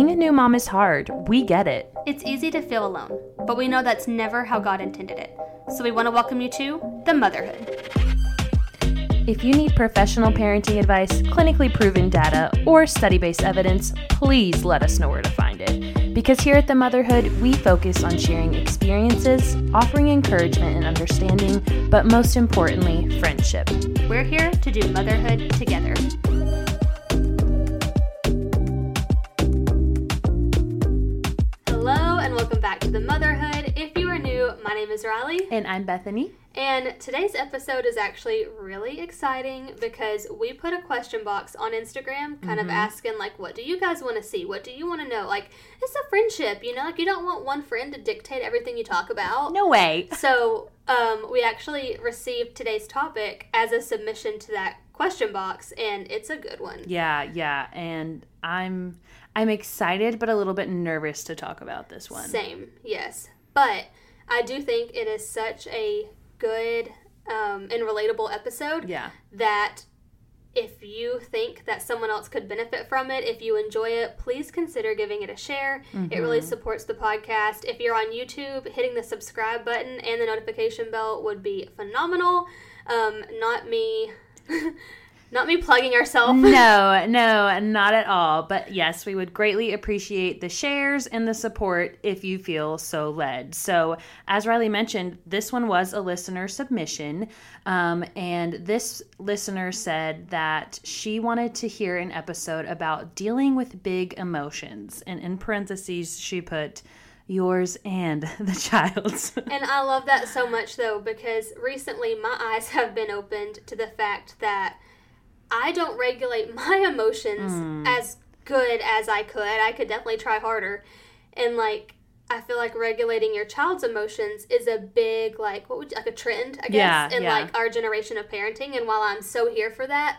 Being a new mom is hard. We get it. It's easy to feel alone, but we know that's never how God intended it. So we want to welcome you to the motherhood. If you need professional parenting advice, clinically proven data, or study based evidence, please let us know where to find it. Because here at The Motherhood, we focus on sharing experiences, offering encouragement and understanding, but most importantly, friendship. We're here to do motherhood together. Name is Riley. And I'm Bethany. And today's episode is actually really exciting because we put a question box on Instagram kind of asking like what do you guys want to see? What do you want to know? Like it's a friendship, you know? Like you don't want one friend to dictate everything you talk about. No way. So, um, we actually received today's topic as a submission to that question box and it's a good one. Yeah, yeah. And I'm I'm excited but a little bit nervous to talk about this one. Same, yes. But I do think it is such a good um, and relatable episode Yeah. that if you think that someone else could benefit from it, if you enjoy it, please consider giving it a share. It really supports the podcast. If you're on YouTube, hitting the subscribe button and the notification bell would be phenomenal. Um, not me, not me plugging ourselves. no, no, not at all. But yes, we would greatly appreciate the shares and the support if you feel so led. So, as Riley mentioned, this one was a listener submission. Um, and this listener said that she wanted to hear an episode about dealing with big emotions. And in parentheses, she put yours and the child's. And I love that so much though because recently my eyes have been opened to the fact that I don't regulate my emotions hmm. as good as I could. I could definitely try harder. And like I feel like regulating your child's emotions is a big like what would you, like a trend, I guess, Yeah, in yeah. like our generation of parenting and while I'm so here for that,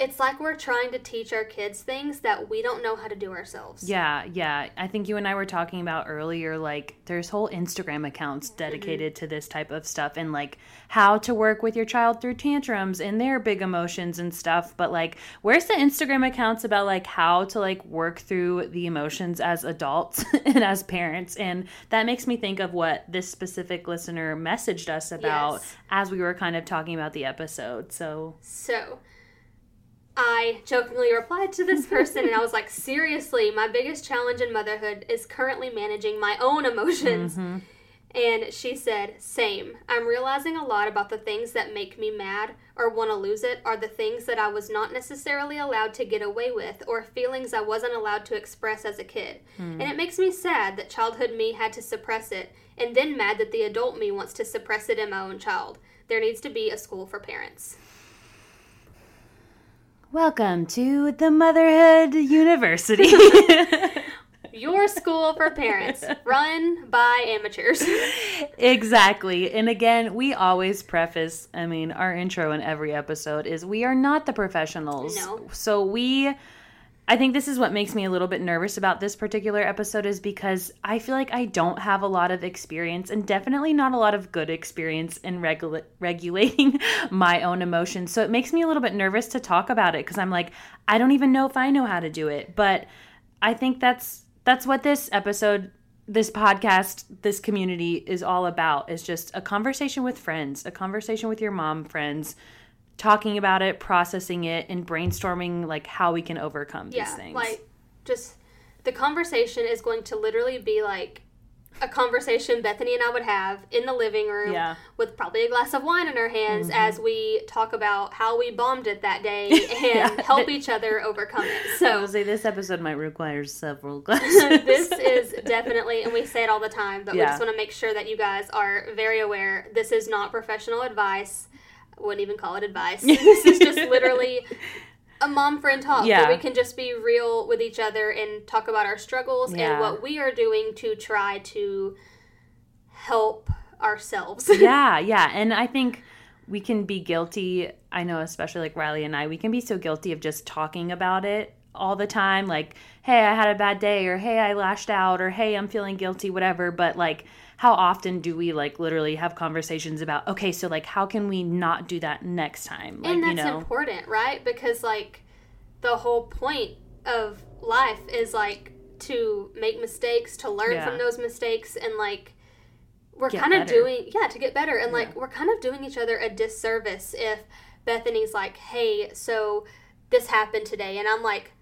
it's like we're trying to teach our kids things that we don't know how to do ourselves. Yeah, yeah. I think you and I were talking about earlier, like, there's whole Instagram accounts mm-hmm. dedicated to this type of stuff and, like, how to work with your child through tantrums and their big emotions and stuff. But, like, where's the Instagram accounts about, like, how to, like, work through the emotions as adults and as parents? And that makes me think of what this specific listener messaged us about Yes. as we were kind of talking about the episode. So, So I jokingly replied to this person and I was like, seriously, my biggest challenge in motherhood is currently managing my own emotions. Mm-hmm. And she said, same. I'm realizing a lot about the things that make me mad or want to lose it are the things that I was not necessarily allowed to get away with or feelings I wasn't allowed to express as a kid. Hmm. And it makes me sad that childhood me had to suppress it and then mad that the adult me wants to suppress it in my own child. There needs to be a school for parents. Welcome to the Motherhood University. Your school for parents, run by amateurs. exactly. And again, we always preface, I mean, our intro in every episode is we are not the professionals. No. So we I think this is what makes me a little bit nervous about this particular episode is because I feel like I don't have a lot of experience and definitely not a lot of good experience in regula- regulating my own emotions. So it makes me a little bit nervous to talk about it because I'm like, I don't even know if I know how to do it. But I think that's that's what this episode this podcast this community is all about is just a conversation with friends a conversation with your mom friends talking about it processing it and brainstorming like how we can overcome these yeah, things like just the conversation is going to literally be like a conversation Bethany and I would have in the living room Yeah. with probably a glass of wine in our hands mm-hmm. as we talk about how we bombed it that day and Yeah. help each other overcome it. I So will say this episode might require several glasses. this is definitely, and we say it all the time, but we just want to make sure that you guys are very aware. This is not professional advice. Wouldn't even call it advice. this is just literally a mom friend talk Yeah. where we can just be real with each other and talk about our struggles Yeah. and what we are doing to try to help ourselves. yeah, yeah. And I think we can be guilty. I know, especially like Riley and I, we can be so guilty of just talking about it all the time. Like, hey, I had a bad day, or hey, I lashed out, or hey, I'm feeling guilty, whatever. But like, how often do we like literally have conversations about, okay, so like, how can we not do that next time? Like, and that's you know, important, right? Because like the whole point of life is like to make mistakes, to learn Yeah. from those mistakes, and like we're kind of doing yeah to get better, and like Yeah. we're kind of doing each other a disservice if Bethany's like, hey, so this happened today, and I'm like.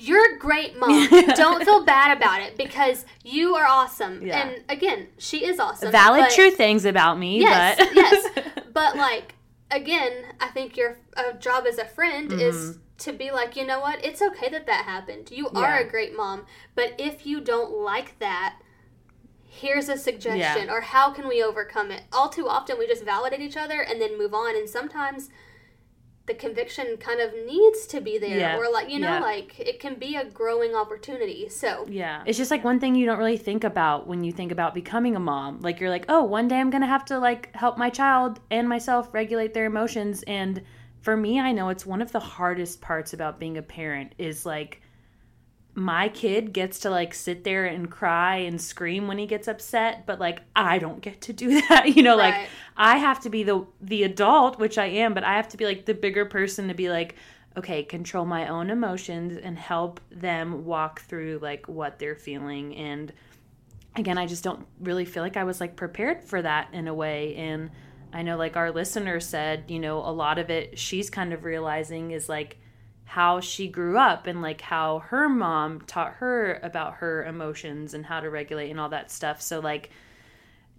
You're a great mom. Don't feel bad about it because you are awesome. Yeah. And again, she is awesome. Valid but- true things about me, Yes, but yes. But like again, I think your uh, job as a friend Mm-hmm. is to be like, you know what? It's okay that that happened. You are a great mom, but if you don't like that, here's a suggestion Yeah. or how can we overcome it? All too often we just validate each other and then move on and sometimes the conviction kind of needs to be there Yeah. or like you know Yeah. like it can be a growing opportunity so Yeah. It's just like one thing you don't really think about when you think about becoming a mom. Like you're like, "Oh, one day I'm going to have to like help my child and myself regulate their emotions." And for me, I know it's one of the hardest parts about being a parent is like my kid gets to like sit there and cry and scream when he gets upset, but like I don't get to do that. You know, like I have to be the the adult, which I am, but I have to be like the bigger person to be like, okay, control my own emotions and help them walk through like what they're feeling. And again, I just don't really feel like I was like prepared for that in a way. And I know like our listener said, you know, a lot of it she's kind of realizing is like how she grew up and like how her mom taught her about her emotions and how to regulate and all that stuff. So like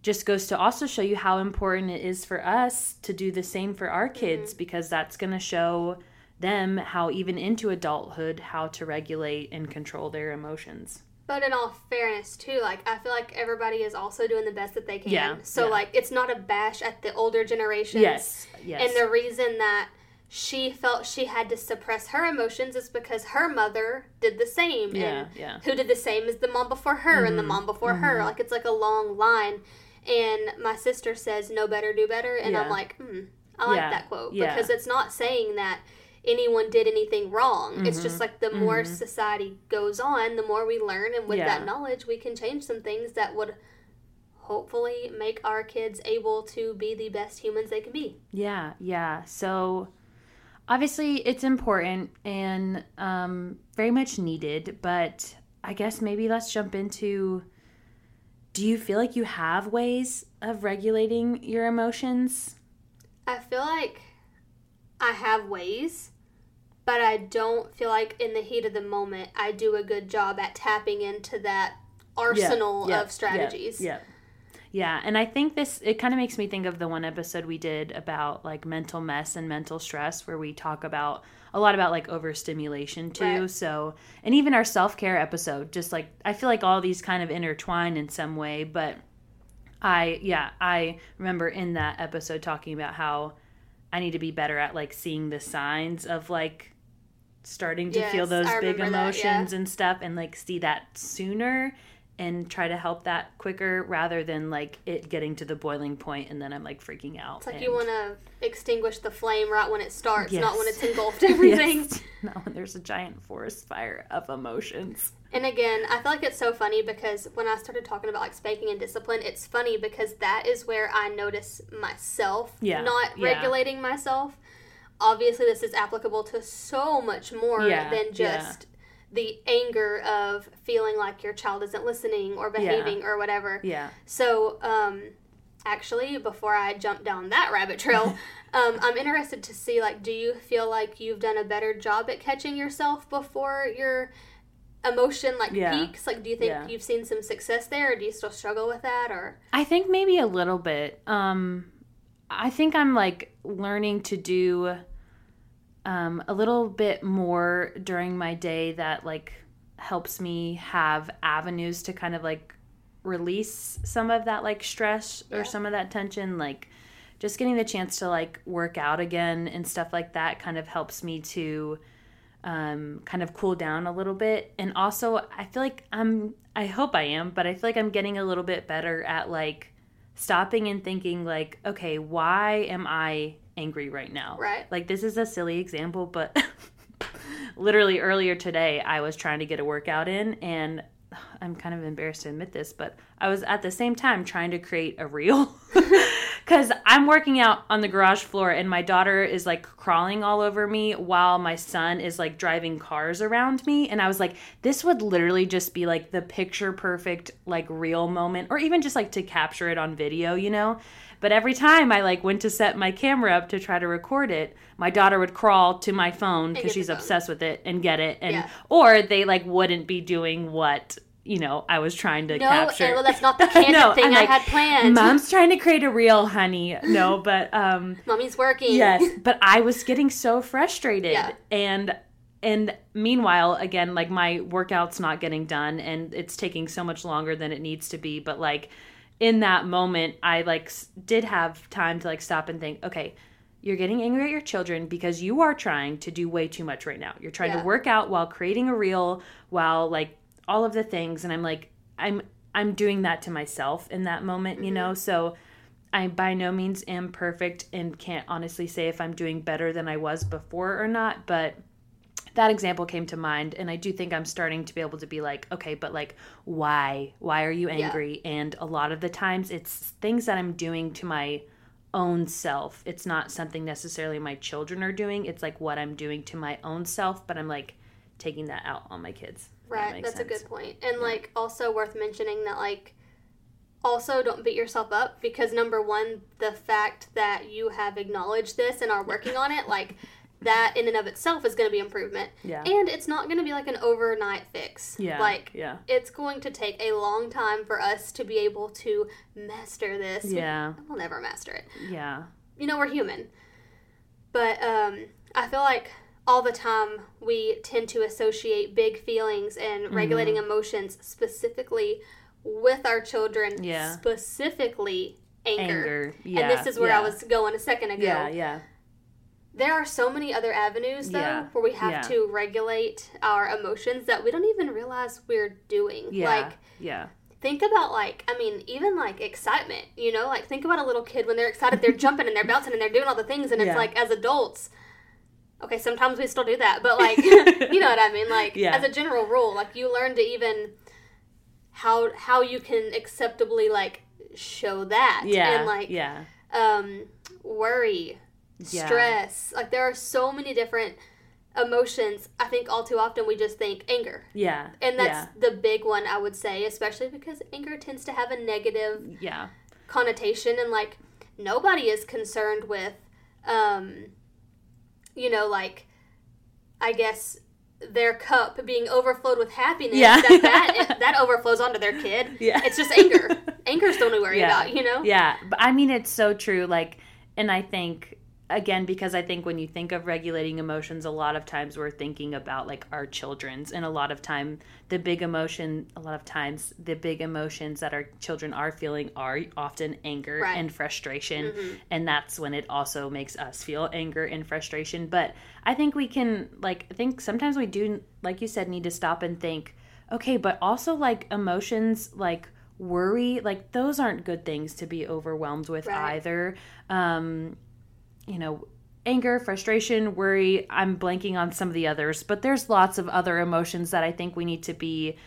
just goes to also show you how important it is for us to do the same for our mm-hmm. kids because that's going to show them how even into adulthood how to regulate and control their emotions. But in all fairness, too, like I feel like everybody is also doing the best that they can. Yeah, So yeah. like it's not a bash at the older generations. Yes. Yes. And the reason that she felt she had to suppress her emotions is because her mother did the same. yeah, And yeah. who did the same as the mom before her and the Mm-hmm. mom before her. Like it's like a long line. And my sister says, "No better, do better," and I'm like, hmm, I like Yeah, that quote yeah. because it's not saying that anyone did anything wrong. It's Mm-hmm. just like the more society goes on, the more we learn, and with Yeah. that knowledge, we can change some things that would hopefully make our kids able to be the best humans they can be. Yeah, yeah. So obviously it's important and um, very much needed, but I guess maybe let's jump into do you feel like you have ways of regulating your emotions? I feel like I have ways, but I don't feel like in the heat of the moment I do a good job at tapping into that arsenal Yeah, of strategies. Yeah. Yeah, and I think this it kind of makes me think of the one episode we did about like mental mess and mental stress where we talk about a lot about like overstimulation too. Right. So, and even our self-care episode just like I feel like all these kind of intertwine in some way, but I yeah, I remember in that episode talking about how I need to be better at like seeing the signs of like starting to feel those big remember that, yeah. emotions and stuff and like see that sooner and try to help that quicker rather than like it getting to the boiling point and then I'm like freaking out. It's like and- you want to extinguish the flame right when it starts, not when it's engulfed everything. Yes. Not when there's a giant forest fire of emotions. And again, I feel like it's so funny because when I started talking about like spanking and discipline, it's funny because that is where I notice myself Yeah, not yeah. regulating myself. Obviously, this is applicable to so much more Yeah, than just the anger of feeling like your child isn't listening or behaving or whatever. Yeah. So, um, actually, before I jump down that rabbit trail, um, I'm interested to see like, do you feel like you've done a better job at catching yourself before your emotion like Yeah. peaks? Like, do you think Yeah. you've seen some success there, or do you still struggle with that? Or I think maybe a little bit. Um, I think I'm like learning to do um, a little bit more during my day that like helps me have avenues to kind of like release some of that like stress Yeah. or some of that tension. Like just getting the chance to like work out again and stuff like that kind of helps me to um, kind of cool down a little bit. And also, I feel like I'm, I hope I am, but I feel like I'm getting a little bit better at like stopping and thinking, like, okay, why am I angry right now? Right. Like, this is a silly example, but literally earlier today, I was trying to get a workout in and I'm kind of embarrassed to admit this, but I was at the same time trying to create a reel Because I'm working out on the garage floor and my daughter is like crawling all over me while my son is like driving cars around me. And I was like, this would literally just be like the picture perfect, like real moment, or even just like to capture it on video, you know? But every time I like went to set my camera up to try to record it, my daughter would crawl to my phone because she's obsessed with it and get it. And yeah. or they like wouldn't be doing what you know, I was trying to no, capture. No, that's not the candid no, thing like, I had planned. Mom's trying to create a reel, honey. No, but um Mommy's working. Yes, but I was getting so frustrated. Yeah. And and meanwhile, again, like my workout's not getting done and it's taking so much longer than it needs to be, but like in that moment, I like did have time to like stop and think, okay, you're getting angry at your children because you are trying to do way too much right now. You're trying yeah. to work out while creating a reel, while like all of the things and i'm like i'm i'm doing that to myself in that moment mm-hmm. you know so i by no means am perfect and can't honestly say if i'm doing better than i was before or not but that example came to mind and i do think i'm starting to be able to be like okay but like why why are you angry yeah. and a lot of the times it's things that i'm doing to my own self it's not something necessarily my children are doing it's like what i'm doing to my own self but i'm like taking that out on my kids Right, that that's sense. a good. And yeah. like also worth mentioning that like also don't beat yourself up because number one, the fact that you have acknowledged this and are working on it, like that in and of itself is going to be improvement. Yeah. And it's not going to be like an overnight fix. Yeah. Like, yeah. it's going to take a long time for us to be able to master this. Yeah. We'll never master it. Yeah. You know, we're human. But um, I feel like all the time we tend to associate big feelings and mm-hmm. regulating emotions specifically with our children yeah. specifically anger, anger. Yeah. and this is where yeah. i was going a second ago yeah yeah there are so many other avenues though yeah. where we have yeah. to regulate our emotions that we don't even realize we're doing yeah. like yeah think about like i mean even like excitement you know like think about a little kid when they're excited they're jumping and they're bouncing and they're doing all the things and it's like as adults okay, sometimes we still do that, but like, you know what I mean? Like, as a general rule, like you learn to even how how you can acceptably like show that, yeah, and like, yeah, um, worry, yeah. stress. Like, there are so many different emotions. I think all too often we just think anger. Yeah, and that's yeah. the big one I would say, especially because anger tends to have a negative, yeah, connotation, and like nobody is concerned with. Um, you know, like I guess their cup being overflowed with happiness, yeah. that that, that overflows onto their kid. Yeah. It's just anger. Anger's the one we worry yeah. about, you know? Yeah. But I mean it's so true. Like and I think again because i think when you think of regulating emotions a lot of times we're thinking about like our children's and a lot of time the big emotion a lot of times the big emotions that our children are feeling are often anger right. and frustration mm-hmm. and that's when it also makes us feel anger and frustration but i think we can like i think sometimes we do like you said need to stop and think okay but also like emotions like worry like those aren't good things to be overwhelmed with right. either um you know, anger, frustration, worry. I'm blanking on some of the others, but there's lots of other emotions that I think we need to be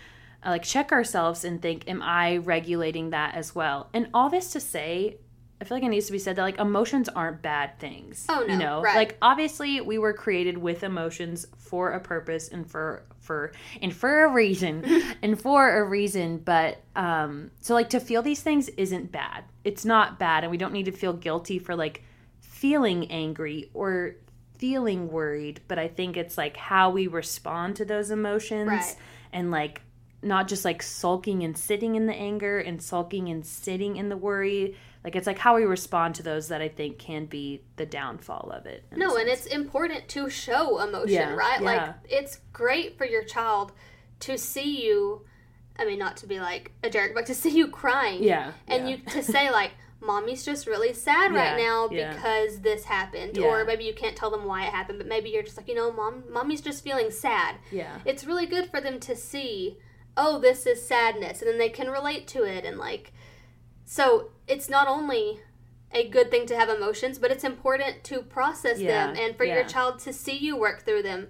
uh, like check ourselves and think, am I regulating that as well? And all this to say, I feel like it needs to be said that like emotions aren't bad things. Oh no, you know, right. like obviously we were created with emotions for a purpose and for for and for a reason and for a reason. But um, so like to feel these things isn't bad. It's not bad, and we don't need to feel guilty for like feeling angry or feeling worried, but I think it's like how we respond to those emotions right. and like not just like sulking and sitting in the anger and sulking and sitting in the worry. Like it's like how we respond to those that I think can be the downfall of it. No, and it's important to show emotion, yeah, right? Yeah. Like it's great for your child to see you I mean not to be like a jerk, but to see you crying. Yeah. And yeah. you to say like mommy's just really sad yeah, right now yeah. because this happened. Yeah. or maybe you can't tell them why it happened but maybe you're just like you know mom mommy's just feeling sad. Yeah. It's really good for them to see oh this is sadness and then they can relate to it and like so it's not only a good thing to have emotions but it's important to process them and for your child to see you work through them.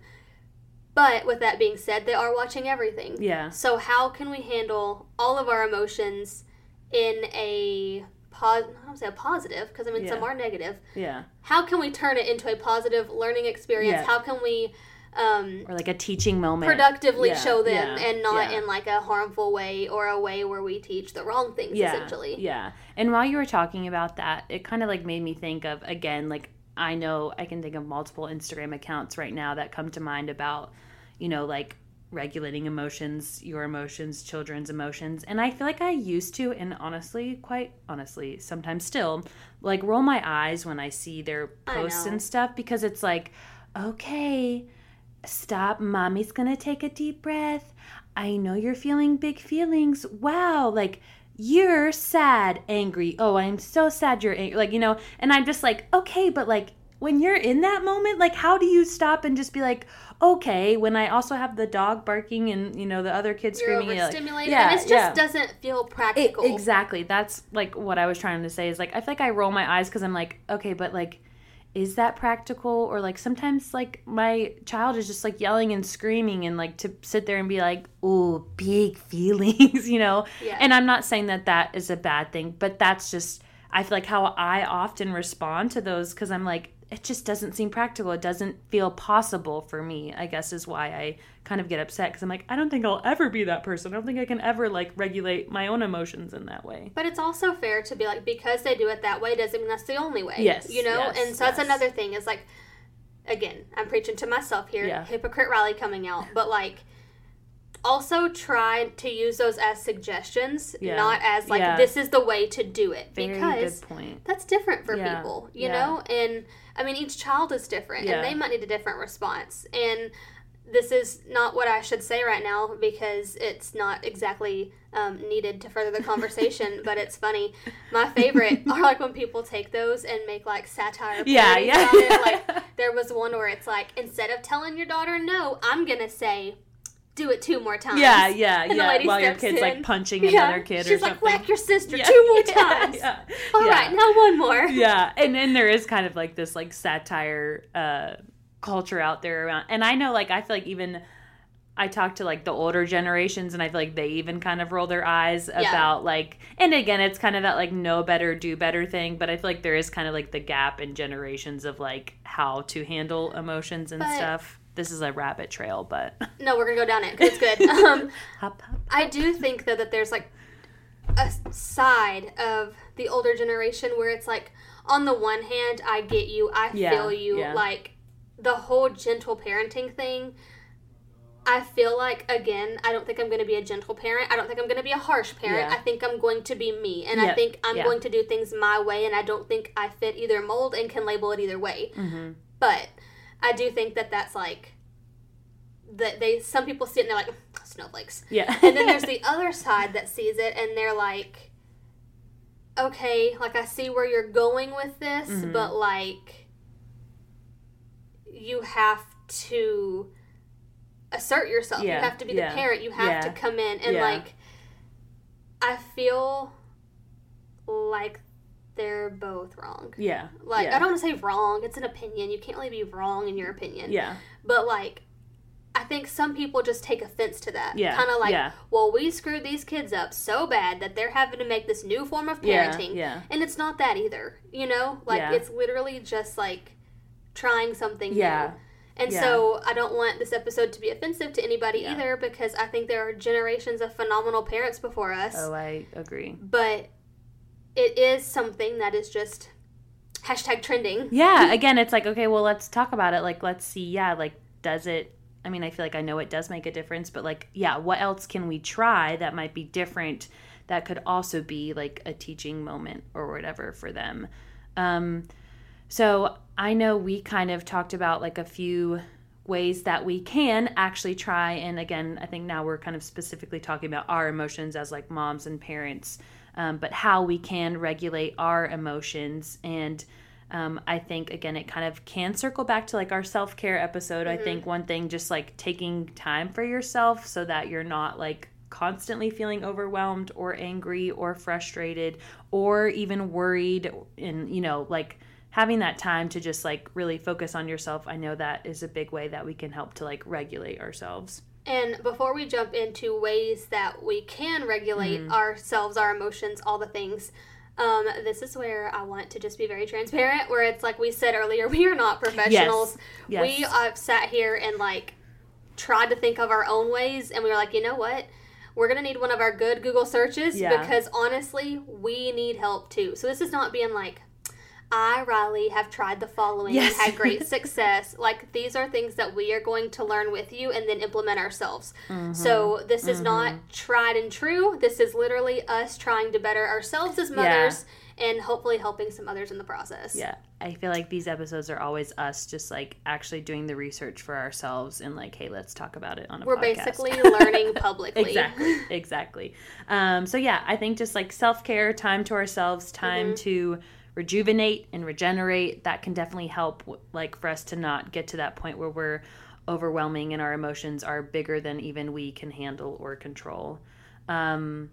But with that being said they are watching everything. Yeah. So how can we handle all of our emotions in a pos- I don't say a positive because I mean some are negative. Yeah. How can we turn it into a positive learning experience? Yeah. How can we um, Or like a teaching moment. productively Yeah, show them yeah, and not yeah. in like a harmful way or a way where we teach the wrong things yeah, essentially. Yeah. And while you were talking about that, it kind of like made me think of again, like I know I can think of multiple Instagram accounts right now that come to mind about, you know, like regulating emotions, your emotions, children's emotions. And I feel like I used to, and honestly, quite honestly, sometimes still, like roll my eyes when I see their posts and stuff because it's like, okay, stop. Mommy's gonna take a deep breath. I know you're feeling big feelings. Wow, like you're sad, angry. Oh, I'm so sad you're angry. Like, you know, and I'm just like, okay, but like when you're in that moment, like how do you stop and just be like, okay, when I also have the dog barking and, you know, the other kids You're screaming. you're like, yeah, and it just yeah. doesn't feel It- practical. exactly. That's like what I was trying to say is like I feel like I roll my eyes because I'm like, okay, but like, is that practical? Or like sometimes like my child is just like yelling and screaming and like to sit there and be like, oh, big feelings, you know? Yeah. And I'm not saying that that is a bad thing, but that's just I feel like how I often respond to those because I'm like, it just doesn't seem practical. It doesn't feel possible for me, I guess is why I kind of get upset because I'm like, I don't think I'll ever be that person. I don't think I can ever like regulate my own emotions in that way. But it's also fair to be like because they do it that way doesn't mean that's the only way. Yes, You know? yes, and so that's yes. another thing is like again, I'm preaching to myself here, Yeah. hypocrite Riley coming out. But like also try to use those as suggestions, Yeah. not as like Yeah. this is the way to do it. Very because that's different for Yeah, people, you know? And I mean, each child is different and they might need a different response. And this is not what I should say right now because it's not exactly um, needed to further the conversation, but it's funny. My favorite are like when people take those and make like satire. Yeah, yeah. about it. Like there was one where it's like instead of telling your daughter no, I'm gonna say, do it two more times. Yeah, yeah, And the yeah. While your kid's in. like punching Yeah. another kid She's or like, something. whack your sister Yeah, two more times. Yeah, All right, now one more. yeah and then there is kind of like this like satire uh culture out there around and i know like i feel like even i talk to like the older generations and i feel like they even kind of roll their eyes about like and again it's kind of that like know better do better thing but i feel like there is kind of like the gap in generations of like how to handle emotions and But- stuff this is a rabbit trail but No, we're gonna go down it 'cause it's good. Um, hop, hop. I do think though that there's like a side of the older generation where it's like on the one hand I get you, I Yeah, feel you, yeah. like the whole gentle parenting thing. I feel like again, I don't think I'm going to be a gentle parent. I don't think I'm going to be a harsh parent. Yeah. I think I'm going to be me, and I think I'm going to do things my way. And I don't think I fit either mold and can label it either way. Mhm. But I do think that that's like that they some people see it and they're like snowflakes. Yeah. And then there's the other side that sees it and they're like okay like i see where you're going with this Mhm. but like you have to assert yourself. Yeah, you have to be yeah, the parent. You have yeah, to come in. And like i feel like they're both wrong yeah like yeah. i don't want to say wrong it's an opinion you can't really be wrong in your opinion yeah but like I think some people just take offense to that. Yeah, Kind of like, yeah. well, we screwed these kids up so bad that they're having to make this new form of parenting. yeah. And it's not that either. You know? Like, Yeah. it's literally just like trying something new. Yeah. new. And Yeah. so I don't want this episode to be offensive to anybody Yeah. either because I think there are generations of phenomenal parents before us. oh i agree But it is something that is just hashtag trending. yeah again it's like okay well let's talk about it. Like let's see. Yeah like does it i mean i feel like i know it does make a difference but like yeah what else can we try that might be different that could also be like a teaching moment or whatever for them? Um so i know we kind of talked about like a few ways that we can actually try and again i think now we're kind of specifically talking about our emotions as like moms and parents um, but how we can regulate our emotions. And um, i think again it kind of can circle back to like our self-care episode. I think one thing just like taking time for yourself so that you're not like constantly feeling overwhelmed or angry or frustrated or even worried and you know like having that time to just like really focus on yourself i know that is a big way that we can help to like regulate ourselves And before we jump into ways that we can regulate Mm-hmm. ourselves, our emotions, all the things, Um, this is where I want to just be very transparent. Where it's like we said earlier, we are not professionals. Yes. We have sat here and like tried to think of our own ways, and we were like, you know what? We're gonna need one of our good Google searches Yeah. because honestly, we need help too. So this is not being like, I, Riley, have tried the following Yes. and had great success. like these are things that we are going to learn with you and then implement ourselves. Mm-hmm. So this is not tried and true. This is literally us trying to better ourselves as mothers and hopefully helping some others in the process. Yeah. I feel like these episodes are always us just like actually doing the research for ourselves and like, hey, let's talk about it on a We're podcast. basically learning publicly. exactly exactly um, so yeah i think just like self-care time to ourselves time Mm-hmm. to rejuvenate and regenerate that can definitely help like for us to not get to that point where we're overwhelming and our emotions are bigger than even we can handle or control um,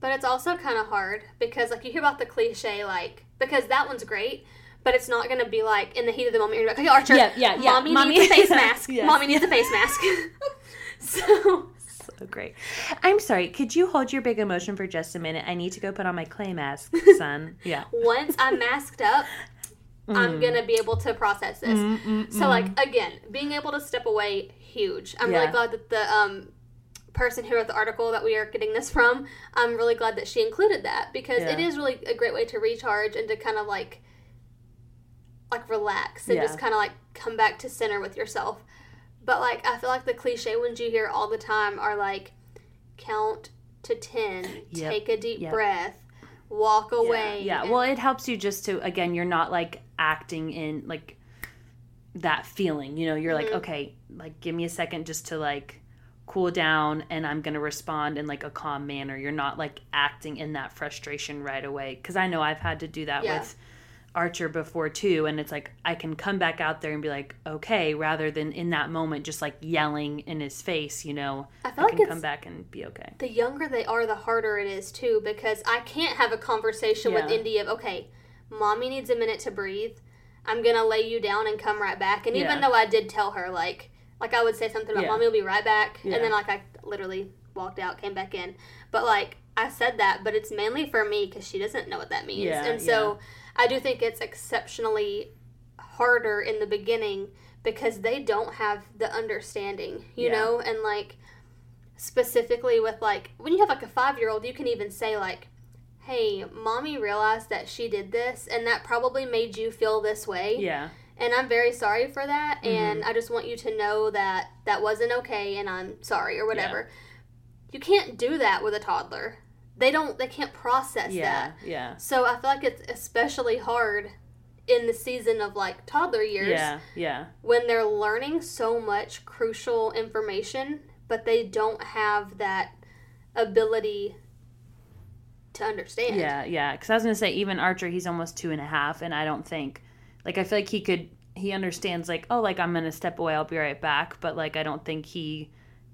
But it's also kind of hard because, like, you hear about the cliche, like, because that one's great, but it's not going to be like in the heat of the moment. You're like, okay, Archer, Yeah, yeah, yeah. mommy, Mommy- needs a face mask. Yes. Mommy needs a face mask. so, so great i'm sorry could you hold your big emotion for just a minute i need to go put on my clay mask son yeah once I'm masked up, Mm. I'm going to be able to process this. So, like, again, being able to step away, huge. I'm Yeah. really glad that the, um, person who wrote the article that we are getting this from i'm really glad that she included that because it Yeah. is really a great way to recharge and to kind of like like relax and Yeah. just kind of like come back to center with yourself but like i feel like the cliche ones you hear all the time are like count to 10 Yep. take a deep Yep. breath walk away Yeah. and- Well, it helps you just to again, you're not like acting in like that feeling. You know, you're like, Mhm. okay, like give me a second just to like cool down and I'm going to respond in like a calm manner. You're not like acting in that frustration right away cuz I know I've had to do that Yeah. with Archer before too and it's like I can come back out there and be like, "Okay," rather than in that moment just like yelling in his face, you know. I feel I can it's come back and be okay. the younger they are, the harder it is too, because I can't have a conversation with Yeah. Indy of, okay, mommy needs a minute to breathe. I'm gonna lay you down and come right back. And even Yeah. though I did tell her, like, like I would say something about Yeah. mommy will be right back, and then like I literally walked out, came back in. But like I said that, but it's mainly for me because she doesn't know what that means, and so I do think it's exceptionally harder in the beginning because they don't have the understanding, you Yeah. know, and like specifically with like when you have like a five year old, you can even say like, "Hey, mommy realized that she did this, and that probably made you feel this way, Yeah. and I'm very sorry for that, Mm-hmm. and I just want you to know that that wasn't okay, and I'm sorry or whatever." You can't do that with a toddler. They don't. They can't process Yeah. that. Yeah. So I feel like it's especially hard in the season of like toddler years Yeah. Yeah. when they're learning so much crucial information, but they don't have that ability to understand. Yeah, yeah. Because I was gonna say, even Archer, he's almost two and a half, and I don't think, like, I feel like he could, he understands, like, oh, like I'm gonna step away, I'll be right back, but like I don't think he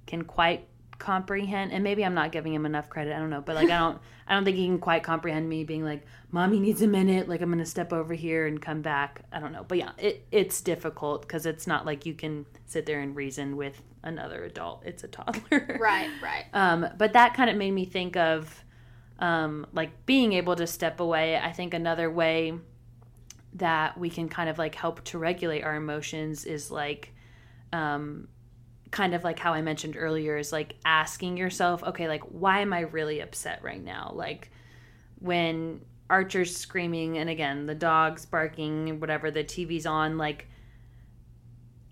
can quite comprehend. And maybe I'm not giving him enough credit. I don't know, but like I don't, I don't think he can quite comprehend me being like, mommy needs a minute, like I'm gonna step over here and come back. I don't know, but yeah, it it's difficult because it's not like you can sit there and reason with another adult. It's a toddler, Right, right. um, but that kind of made me think of um, like being able to step away. I think another way that we can kind of like help to regulate our emotions is like um, kind of like how I mentioned earlier is like asking yourself, okay, like why am I really upset right now? Like when Archer's screaming and again the dog's barking, whatever the TV's on, like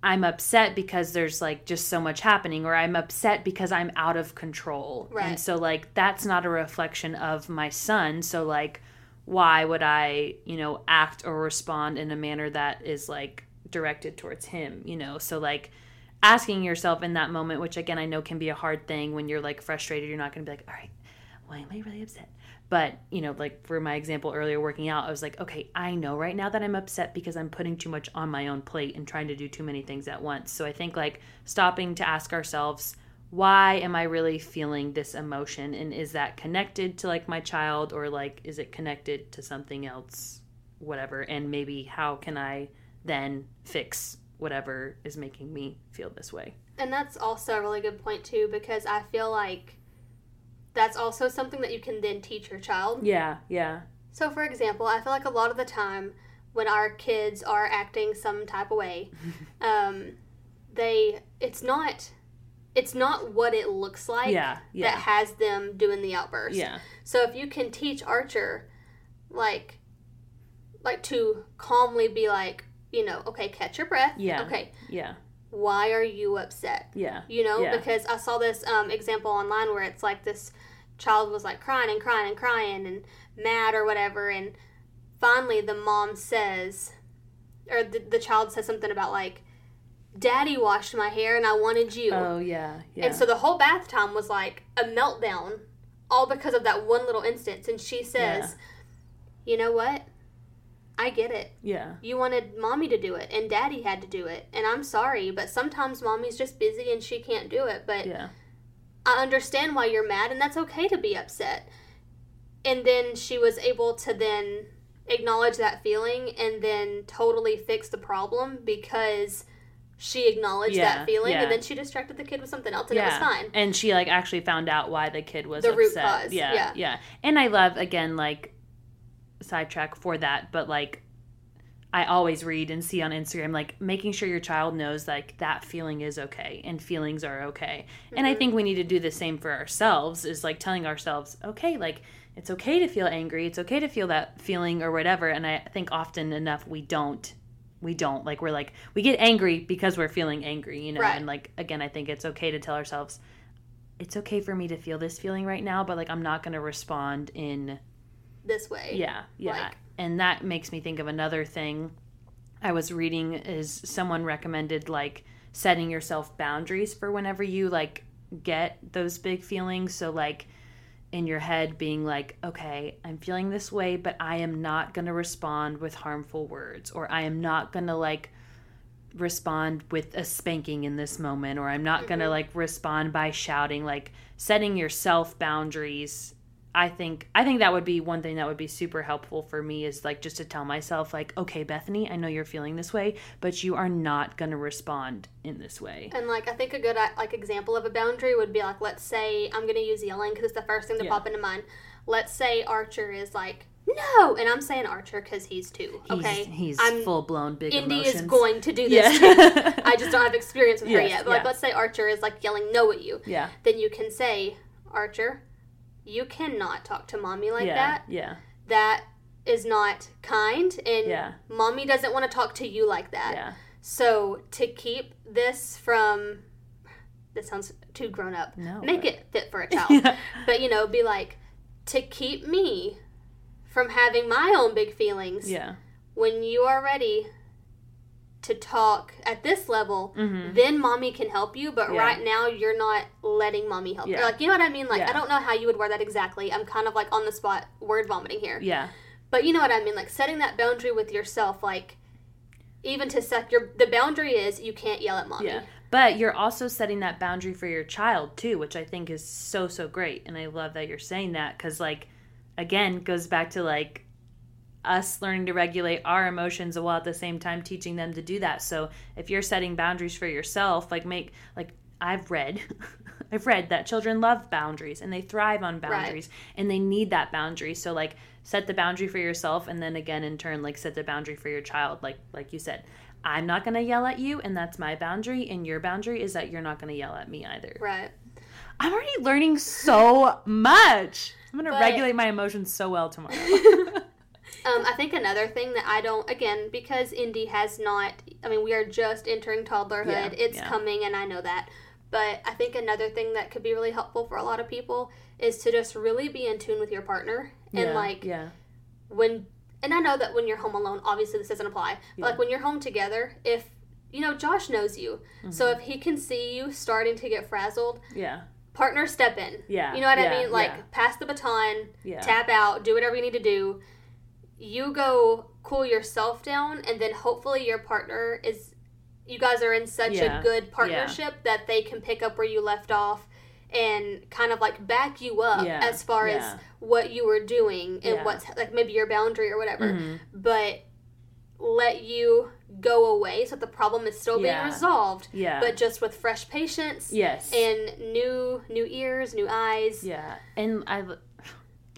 I'm upset because there's like just so much happening, or I'm upset because I'm out of control. Right. And so, like, that's not a reflection of my son. So, like, why would I, you know, act or respond in a manner that is like directed towards him, you know? So, like, asking yourself in that moment, which again, I know can be a hard thing when you're like frustrated, you're not going to be like, all right, why am I really upset? But, you know, like for my example earlier, working out, I was like, okay, I know right now that I'm upset because I'm putting too much on my own plate and trying to do too many things at once. So I think like stopping to ask ourselves, why am I really feeling this emotion? And is that connected to like my child or like is it connected to something else? Whatever. And maybe how can I then fix whatever is making me feel this way? And that's also a really good point too, because I feel like that's also something that you can then teach your child. Yeah, yeah. So, for example, I feel like a lot of the time when our kids are acting some type of way, um, they it's not it's not what it looks like Yeah, yeah. that has them doing the outburst. Yeah. So if you can teach Archer, like, like to calmly be like, you know, okay, catch your breath. Yeah. Okay, Yeah. why are you upset? Yeah. You know, Yeah. because I saw this um, example online where it's like this child was like crying and crying and crying and mad or whatever, and finally the mom says, or the, the child says something about like, "Daddy washed my hair and I wanted you," Oh yeah. Yeah. and so the whole bath time was like a meltdown, all because of that one little instance. And she says, "You know what? I get it." yeah. You wanted mommy to do it, and daddy had to do it. And I'm sorry, but sometimes mommy's just busy and she can't do it. But Yeah. I understand why you're mad, and that's okay to be upset. And then she was able to then acknowledge that feeling and then totally fix the problem because she acknowledged Yeah, that feeling yeah. and then she distracted the kid with something else and it was fine. And she like actually found out why the kid was The upset. root cause, Yeah, yeah. yeah. And I love again like sidetrack for that, but like I always read and see on Instagram like making sure your child knows like that feeling is okay and feelings are okay. And I mm-hmm. think we need to do the same for ourselves is like telling ourselves, okay, like it's okay to feel angry, it's okay to feel that feeling or whatever. And I think often enough we don't we don't like we're like we get angry because we're feeling angry you know Right. and like again i think it's okay to tell ourselves it's okay for me to feel this feeling right now but like i'm not going to respond in This way. yeah yeah Like- and that makes me think of another thing i was reading is someone recommended like setting yourself boundaries for whenever you like get those big feelings so like in your head being like, okay, I'm feeling this way, but I am not going to respond with harmful words, or I am not going to like respond with a spanking in this moment, or I'm not going to mm-hmm. like respond by shouting, like setting yourself boundaries. I think I think that would be one thing that would be super helpful for me is like just to tell myself like okay Bethany I know you're feeling this way but you are not going to respond in this way. And like I think a good like example of a boundary would be like let's say I'm gonna use yelling because it's the first thing to Yeah. pop into mind. Let's say Archer is like no, and I'm saying Archer because he's two. Okay, He's, he's I'm full blown big Indy emotions. is going to do this. Yeah. too. I just don't have experience with her yet. But like let's say Archer is like yelling no at you, yeah. then you can say Archer, you cannot talk to mommy like yeah. that. Yeah. That is not kind, and Yeah. mommy doesn't want to talk to you like that. Yeah. So to keep this from this sounds too grown up. No, Make it fit for a child. Yeah. But you know, be like to keep me from having my own big feelings Yeah. when you are ready to talk at this level, Mhm. then mommy can help you, but Yeah. right now you're not letting mommy help. you. Yeah. Like you know what I mean? Like Yeah. I don't know how you would word that exactly. I'm kind of like on the spot word vomiting here. Yeah. But you know what I mean, like setting that boundary with yourself, like even to set your the boundary is you can't yell at mommy. Yeah. But you're also setting that boundary for your child too, which I think is so so great. And I love that you're saying that cuz like again goes back to like us learning to regulate our emotions while at the same time teaching them to do that. So if you're setting boundaries for yourself, like make like I've read I've read that children love boundaries and they thrive on boundaries and they need that boundary. So like set the boundary for yourself and then again in turn like set the boundary for your child like like you said. I'm not going to yell at you and that's my boundary and your boundary is that you're not going to yell at me either. Right. I'm already learning so much. I'm going to regulate my emotions so well tomorrow. Um, I think another thing that I don't again because Indy has not. I mean, we are just entering toddlerhood. Yeah, it's yeah. coming, and I know that. But I think another thing that could be really helpful for a lot of people is to just really be in tune with your partner and yeah, like yeah. when. And I know that when you're home alone, obviously this doesn't apply. But like when you're home together, if you know Josh knows you, so Mm-hmm. if he can see you starting to get frazzled, Yeah. partner step in. Yeah. You know what I mean? Like pass the baton, yeah. tap out, do whatever you need to do. You go cool yourself down, and then hopefully your partner is. You guys are in such Yeah, a good partnership that they can pick up where you left off and kind of like back you up Yeah, as far yeah. as what you were doing and Yeah. what's like maybe your boundary or whatever. Mhm. But let you go away so the problem is still Yeah. being resolved Yeah. but just with fresh patience yes. and new new ears new eyes Yeah, and I l-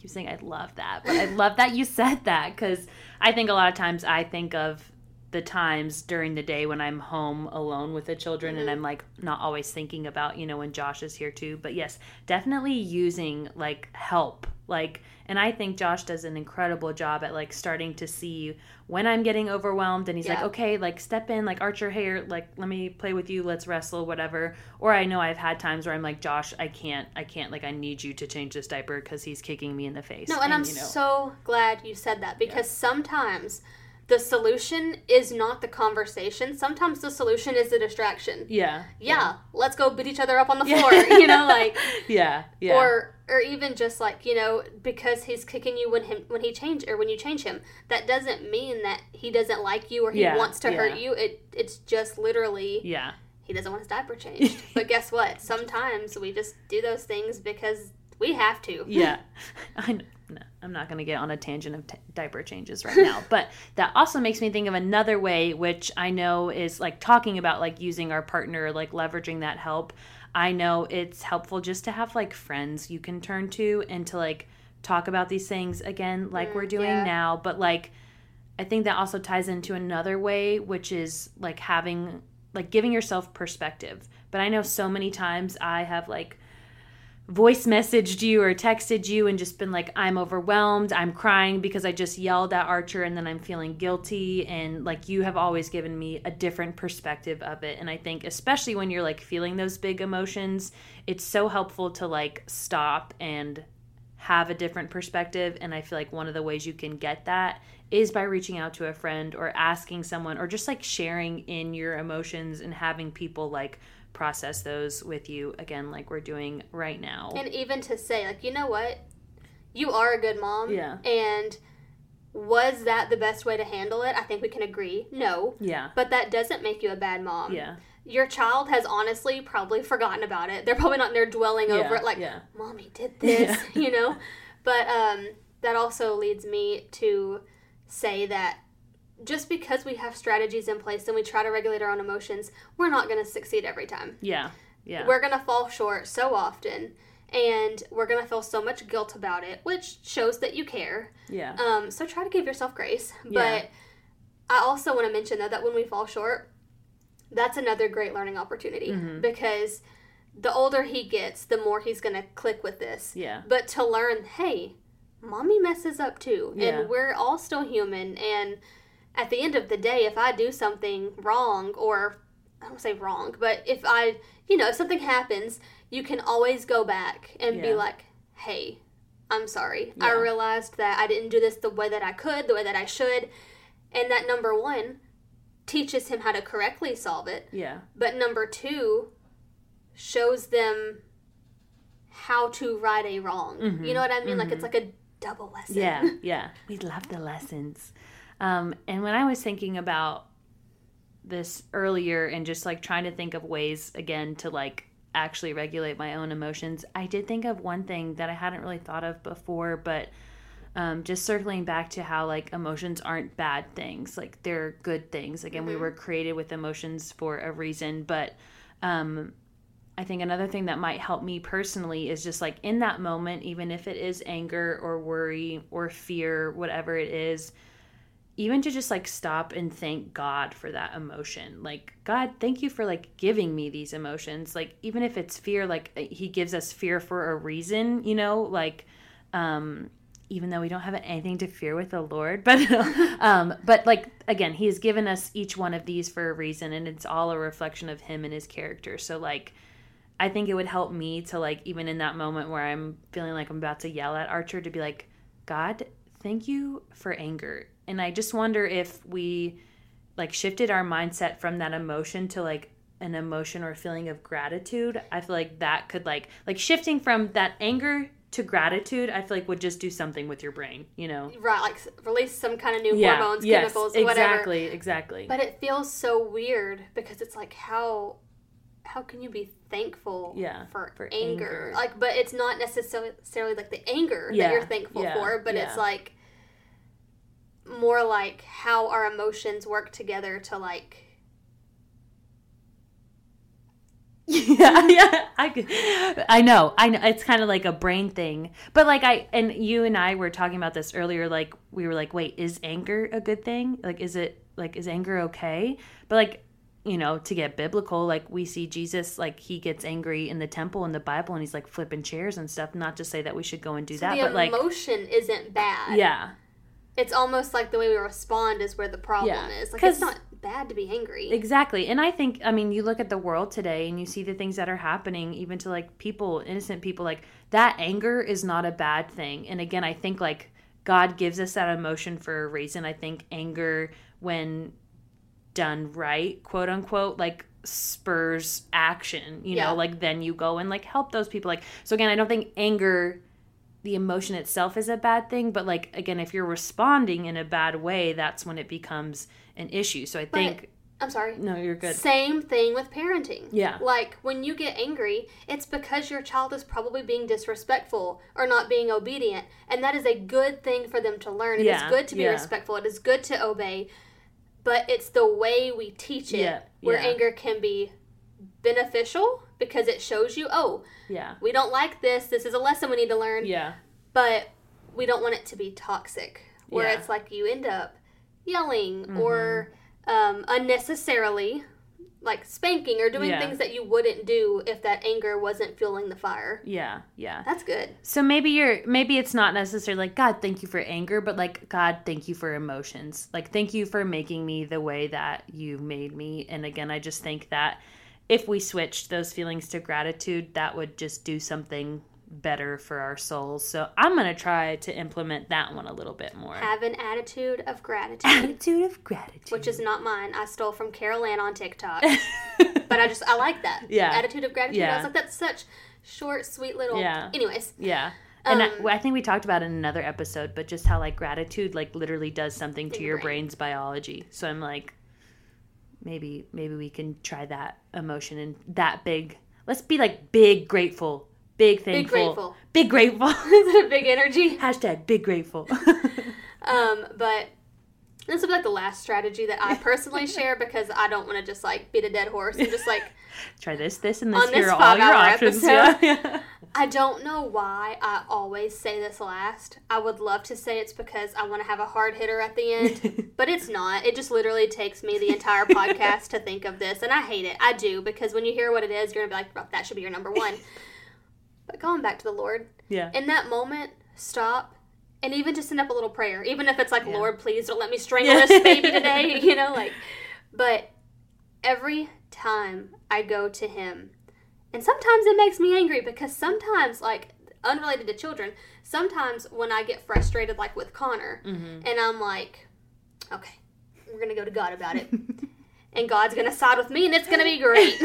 keep saying I love that, but I love that you said that because I think a lot of times I think of the times during the day when I'm home alone with the children and mm-hmm. I'm like not always thinking about, you know, when Josh is here too. But yes, definitely using like help. Like and I think Josh does an incredible job at like starting to see when I'm getting overwhelmed and he's like, "Okay, like step in, like Archer, hey, like let me play with you, let's wrestle, whatever." Or I know I've had times where I'm like, "Josh, I can't, I can't, like I need you to change this diaper because he's kicking me in the face." no and, i'm you know, so glad you said that because sometimes the solution is not the conversation. Sometimes the solution is the distraction. Yeah, yeah, let's go beat each other up on the floor you know like yeah, yeah, or or even just like you know because he's kicking you when him when he change or when you change him that doesn't mean that he doesn't like you or he Yeah, wants to yeah. hurt you it it's just literally yeah, he doesn't want his diaper changed but guess what sometimes we just do those things because we have to yeah. I know. No, I'm not going to get on a tangent of t- diaper changes right now, but that also makes me think of another way, which I know is like talking about like using our partner, like leveraging that help. I know it's helpful just to have like friends you can turn to and to like talk about these things again, like we're mm, doing yeah. now. But like, I think that also ties into another way, which is like having, like giving yourself perspective. But I know so many times I have like, voice messaged you or texted you and just been like, I'm overwhelmed, I'm crying because I just yelled at Archer and then I'm feeling guilty. And like, you have always given me a different perspective of it. And I think, especially when you're like feeling those big emotions, it's so helpful to like stop and have a different perspective. And I feel like one of the ways you can get that is by reaching out to a friend or asking someone or just like sharing in your emotions and having people like process those with you again like we're doing right now. and even to say like you know what you are a good mom Yeah. and was that the best way to handle it i think we can agree no yeah. but that doesn't make you a bad mom Yeah. your child has honestly probably forgotten about it. They're probably not in there dwelling Yeah, over it like, yeah. "Mommy did this," you know. But um, that also leads me to say that just because we have strategies in place and we try to regulate our own emotions, we're not going to succeed every time. Yeah. Yeah. We're going to fall short so often, and we're going to feel so much guilt about it, which shows that you care. yeah. Um, so try to give yourself grace. Yeah. But I also want to mention though that when we fall short, that's another great learning opportunity Mm-hmm. because the older he gets, the more he's going to click with this. yeah. But to learn, hey, mommy messes up too, Yeah. and we're all still human. And at the end of the day, if I do something wrong, or I don't say wrong, but if I, you know, if something happens, you can always go back and be like, hey, I'm sorry. I realized that I didn't do this the way that I could, the way that I should. And that number one teaches him how to correctly solve it. Yeah. But number two shows them how to right a wrong. You mm-hmm. know what I mean? Like it's mm-hmm. like a double lesson. Yeah, yeah. We love the lessons. Um, and when I was thinking about this earlier and just like trying to think of ways again to like actually regulate my own emotions, I did think of one thing that I hadn't really thought of before, but um, just circling back to how like emotions aren't bad things, like they're good things. Again, we were created with emotions for a reason, but um, I think another thing that might help me personally is just like in that moment, even if it is anger or worry or fear, whatever it is, even to just like stop and thank God for that emotion. Like, God, thank you for like giving me these emotions. Like, even if it's fear, like He gives us fear for a reason, you know, like, um, even though we don't have anything to fear with the Lord, but um, but like again, He has given us each one of these for a reason, and it's all a reflection of Him and His character. So like, I think it would help me to like even in that moment where I'm feeling like I'm about to yell at Archer to be like, God, thank you for anger. And I just wonder if we like shifted our mindset from that emotion to like an emotion or feeling of gratitude. I feel like that could like like shifting from that anger to gratitude, I feel like would just do something with your brain, you know. Right, like release some kind of new Yeah, hormones, yes, chemicals, whatever. exactly, exactly. But it feels so weird because it's like how how can you be thankful Yeah, for, for anger? anger. Like but it's not necessarily necessarily like the anger Yeah, that you're thankful yeah, for, but it's like more like how our emotions work together to like yeah, yeah, I, I know, I know. It's kind of like a brain thing, but like I and you and I were talking about this earlier. Like we were like, wait, is anger a good thing? Like, is it like is anger okay? But like, you know, to get biblical, like we see Jesus, like he gets angry in the temple in the Bible, and he's like flipping chairs and stuff. Not to say that we should go and do that, the but like, emotion isn't bad. yeah, It's almost like the way we respond is where the problem Yeah. is. Like it's not bad to be angry. Exactly. And I think, I mean, you look at the world today and you see the things that are happening, even to like people, innocent people, like that anger is not a bad thing. And again, I think like God gives us that emotion for a reason. I think anger, when done right, quote unquote, like spurs action, you Yeah. know, like then you go and like help those people. Like, so again, I don't think anger, the emotion itself is a bad thing, but like, again, if you're responding in a bad way, that's when it becomes an issue. So I think, I'm sorry. no, you're good. Same thing with parenting. Yeah. Like when you get angry, it's because your child is probably being disrespectful or not being obedient. And that is a good thing for them to learn. It is Yeah, good to be yeah. respectful. It is good to obey. But it's the way we teach it Yeah, where anger can be beneficial because it shows you, oh, Yeah. we don't like this. This is a lesson we need to learn. Yeah. But we don't want it to be toxic where Yeah. it's like you end up yelling Mm-hmm. or um, unnecessarily like spanking or doing Yeah. things that you wouldn't do if that anger wasn't fueling the fire. Yeah. Yeah. That's good. So maybe you're maybe it's not necessarily like God, thank you for anger, but like God, thank you for emotions. Like thank you for making me the way that you made me. And again, I just think that if we switched those feelings to gratitude, that would just do something better for our souls. So I'm gonna try to implement that one a little bit more. Have an attitude of gratitude, Attitude of gratitude. which is not mine. I stole from Carol Ann on TikTok. but I just I like that. Yeah. Attitude of gratitude. Yeah. I was like, that's such short, sweet little Yeah. anyways. Yeah. And I, Um, well, I think we talked about it in another episode, but just how like gratitude like literally does something to your your brain. brain's biology. So I'm like, maybe maybe we can try that emotion and that big. Let's be like big grateful, big thankful, grateful. big grateful. Is it a big energy? Hashtag big grateful. Um, but this will be like the last strategy that I personally share because I don't want to just like beat a dead horse and just like try this, this, and this. On this Here are all your five-hour options. episode. Yeah. I don't know why I always say this last. I would love to say it's because I want to have a hard hitter at the end, but it's not. It just literally takes me the entire podcast to think of this, and I hate it. I do because when you hear what it is, you're gonna be like, "Well, that should be your number one. But going back to the Lord, yeah. in that moment, stop and even just send up a little prayer. Even if it's like, Yeah. Lord, please don't let me strangle this baby today, you know, like but every time I go to him, and sometimes it makes me angry because sometimes like unrelated to children, sometimes when I get frustrated like with Connor Mhm. and I'm like, okay, we're gonna go to God about it. and God's gonna side with me and it's gonna be great.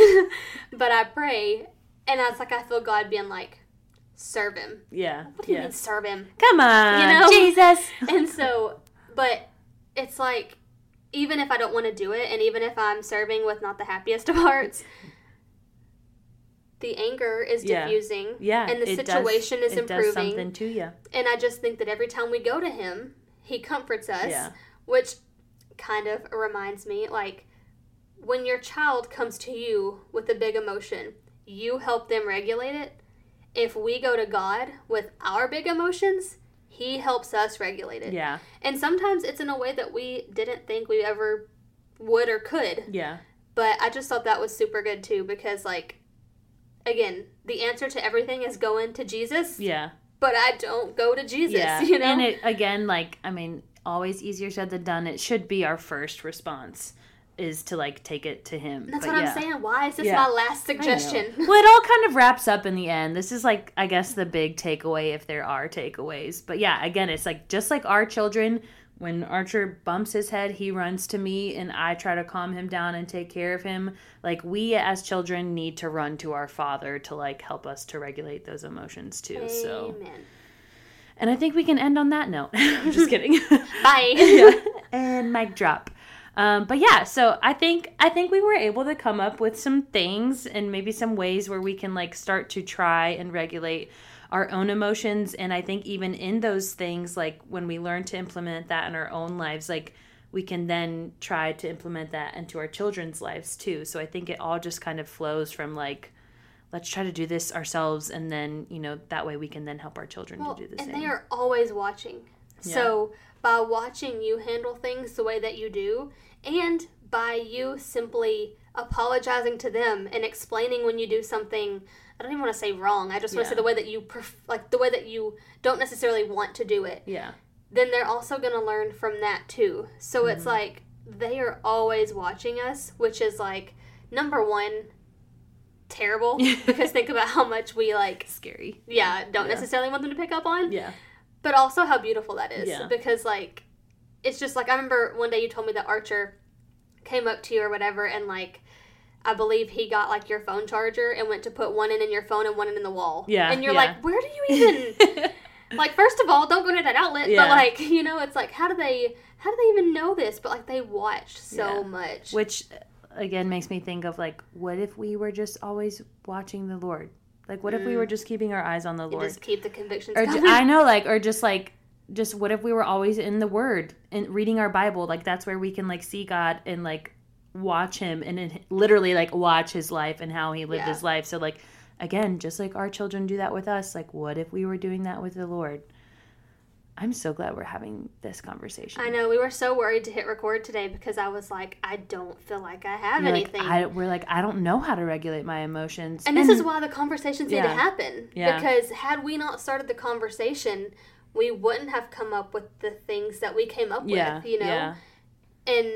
but I pray and it's like I feel God being like, serve him. Yeah. What do you Yeah. mean serve him? Come on, You know? Jesus. And so but it's like even if I don't want to do it and even if I'm serving with not the happiest of hearts, the anger is diffusing. Yeah. And the it does- situation is it Does improving. something to you. And I just think that every time we go to him, he comforts us, Yeah. which kind of reminds me like when your child comes to you with a big emotion, you help them regulate it. If we go to God with our big emotions, he helps us regulate it. Yeah. And sometimes it's in a way that we didn't think we ever would or could. Yeah. But I just thought that was super good too because like again, the answer to everything is going to Jesus, Yeah. but I don't go to Jesus, Yeah, you know. and it again, like I mean, always easier said than done. It should be our first response is to like take it to him. That's But what yeah. I'm saying. Why is this Yeah. my last suggestion? well, it all kind of wraps up in the end. This is like I guess the big takeaway if there are takeaways. But yeah, again, it's like just like our children. When Archer bumps his head, he runs to me and I try to calm him down and take care of him. Like we as children need to run to our father to like help us to regulate those emotions too. So and I think we can end on that note. I'm just kidding. Bye. yeah. and mic drop. Um, but yeah, so I think I think we were able to come up with some things and maybe some ways where we can like start to try and regulate our own emotions. And i think even in those things like when we learn to implement that in our own lives like we can then try to implement that into our children's lives too. So i think it all just kind of flows from like let's try to do this ourselves and then you know that way we can then help our children Well, to do the and same. they are always watching. So by watching you handle things the way that you do, and by you simply apologizing to them and explaining when you do something, I don't even want to say wrong. I just want to say the way that you pref- like the way that you don't necessarily want to do it. yeah Then they're also going to learn from that too. So it's Mm-hmm. like they are always watching us, which is like number one terrible because think about how much we like scary yeah don't Yeah. necessarily want them to pick up on yeah but also how beautiful that is Yeah. because like it's just like i remember one day you told me that archer came up to you or whatever and like i believe he got like your phone charger and went to put one in in your phone and one in in the wall. Yeah, and you're yeah. like where do you even like first of all don't go near that outlet Yeah. but like you know it's like how do they how do they even know this? But like they watch so Yeah. much. Which again makes me think of like what if we were just always watching the lord? Like what if we mm. were just keeping our eyes on the you lord? just keep the convictions or i know like or just like just what if we were always in the word and reading our bible like that's where we can like see god and like watch him and literally like watch his life and how he lived Yeah. his life so like again just like our children do that with us like what if we were doing that with the lord i'm so glad we're having this conversation I know we were so worried to hit record today because I was like, I don't feel like I have You're like, anything. I, we're like i don't know how to regulate my emotions And this is why the conversations need to happen. Yeah. Because had we not started the conversation, we wouldn't have come up with the things that we came up yeah with, you know? yeah And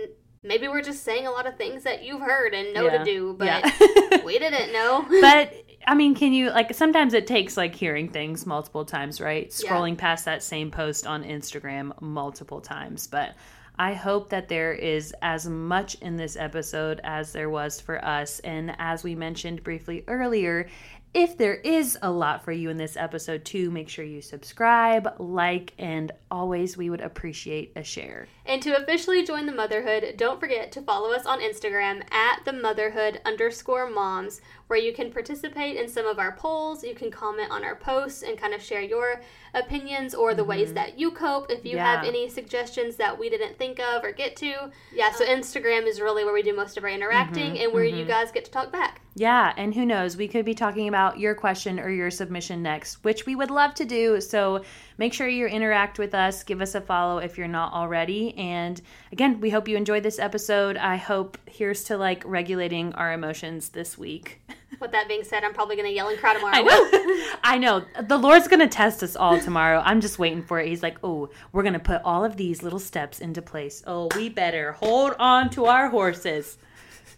maybe we're just saying a lot of things that you've heard and know Yeah. to do, but we didn't know. but I mean, can you like sometimes it takes like hearing things multiple times, right? Scrolling past that same post on Instagram multiple times. But I hope that there is as much in this episode as there was for us. And as we mentioned briefly earlier, if there is a lot for you in this episode too, make sure you subscribe, like, and always we would appreciate a share. And to officially join the motherhood, don't forget to follow us on Instagram at the motherhood underscore moms, where you can participate in some of our polls. You can comment on our posts and kind of share your opinions or the ways mm-hmm. that you cope. If you have any suggestions that we didn't think of or get to, yeah. So uh, Instagram is really where we do most of our interacting mm-hmm. and where you mm-hmm. guys get to talk back. Yeah, and who knows, we could be talking about your question or your submission next, which we would love to do. So make sure you interact with us, give us a follow if you're not already. And again, we hope you enjoyed this episode. I hope here's to like regulating our emotions this week. With that being said, I'm probably gonna yell and cry tomorrow. I know. I know. The Lord's going to test us all tomorrow. I'm just waiting for it. He's like, oh, we're going to put all of these little steps into place. Oh, we better hold on to our horses.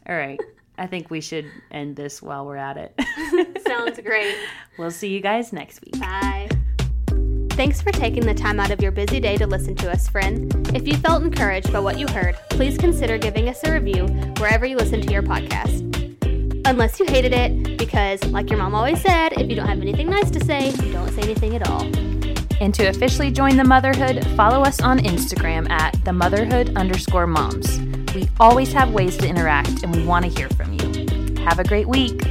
All right. I think we should end this while we're at it. Sounds great. we'll see you guys next week. Bye. Thanks for taking the time out of your busy day to listen to us, friend. If you felt encouraged by what you heard, please consider giving us a review wherever you listen to your podcast. Unless you hated it, because, like your mom always said, if you don't have anything nice to say, don't say anything at all. And to officially join the motherhood, follow us on Instagram at the motherhood underscore moms. We always have ways to interact and we want to hear from you. Have a great week.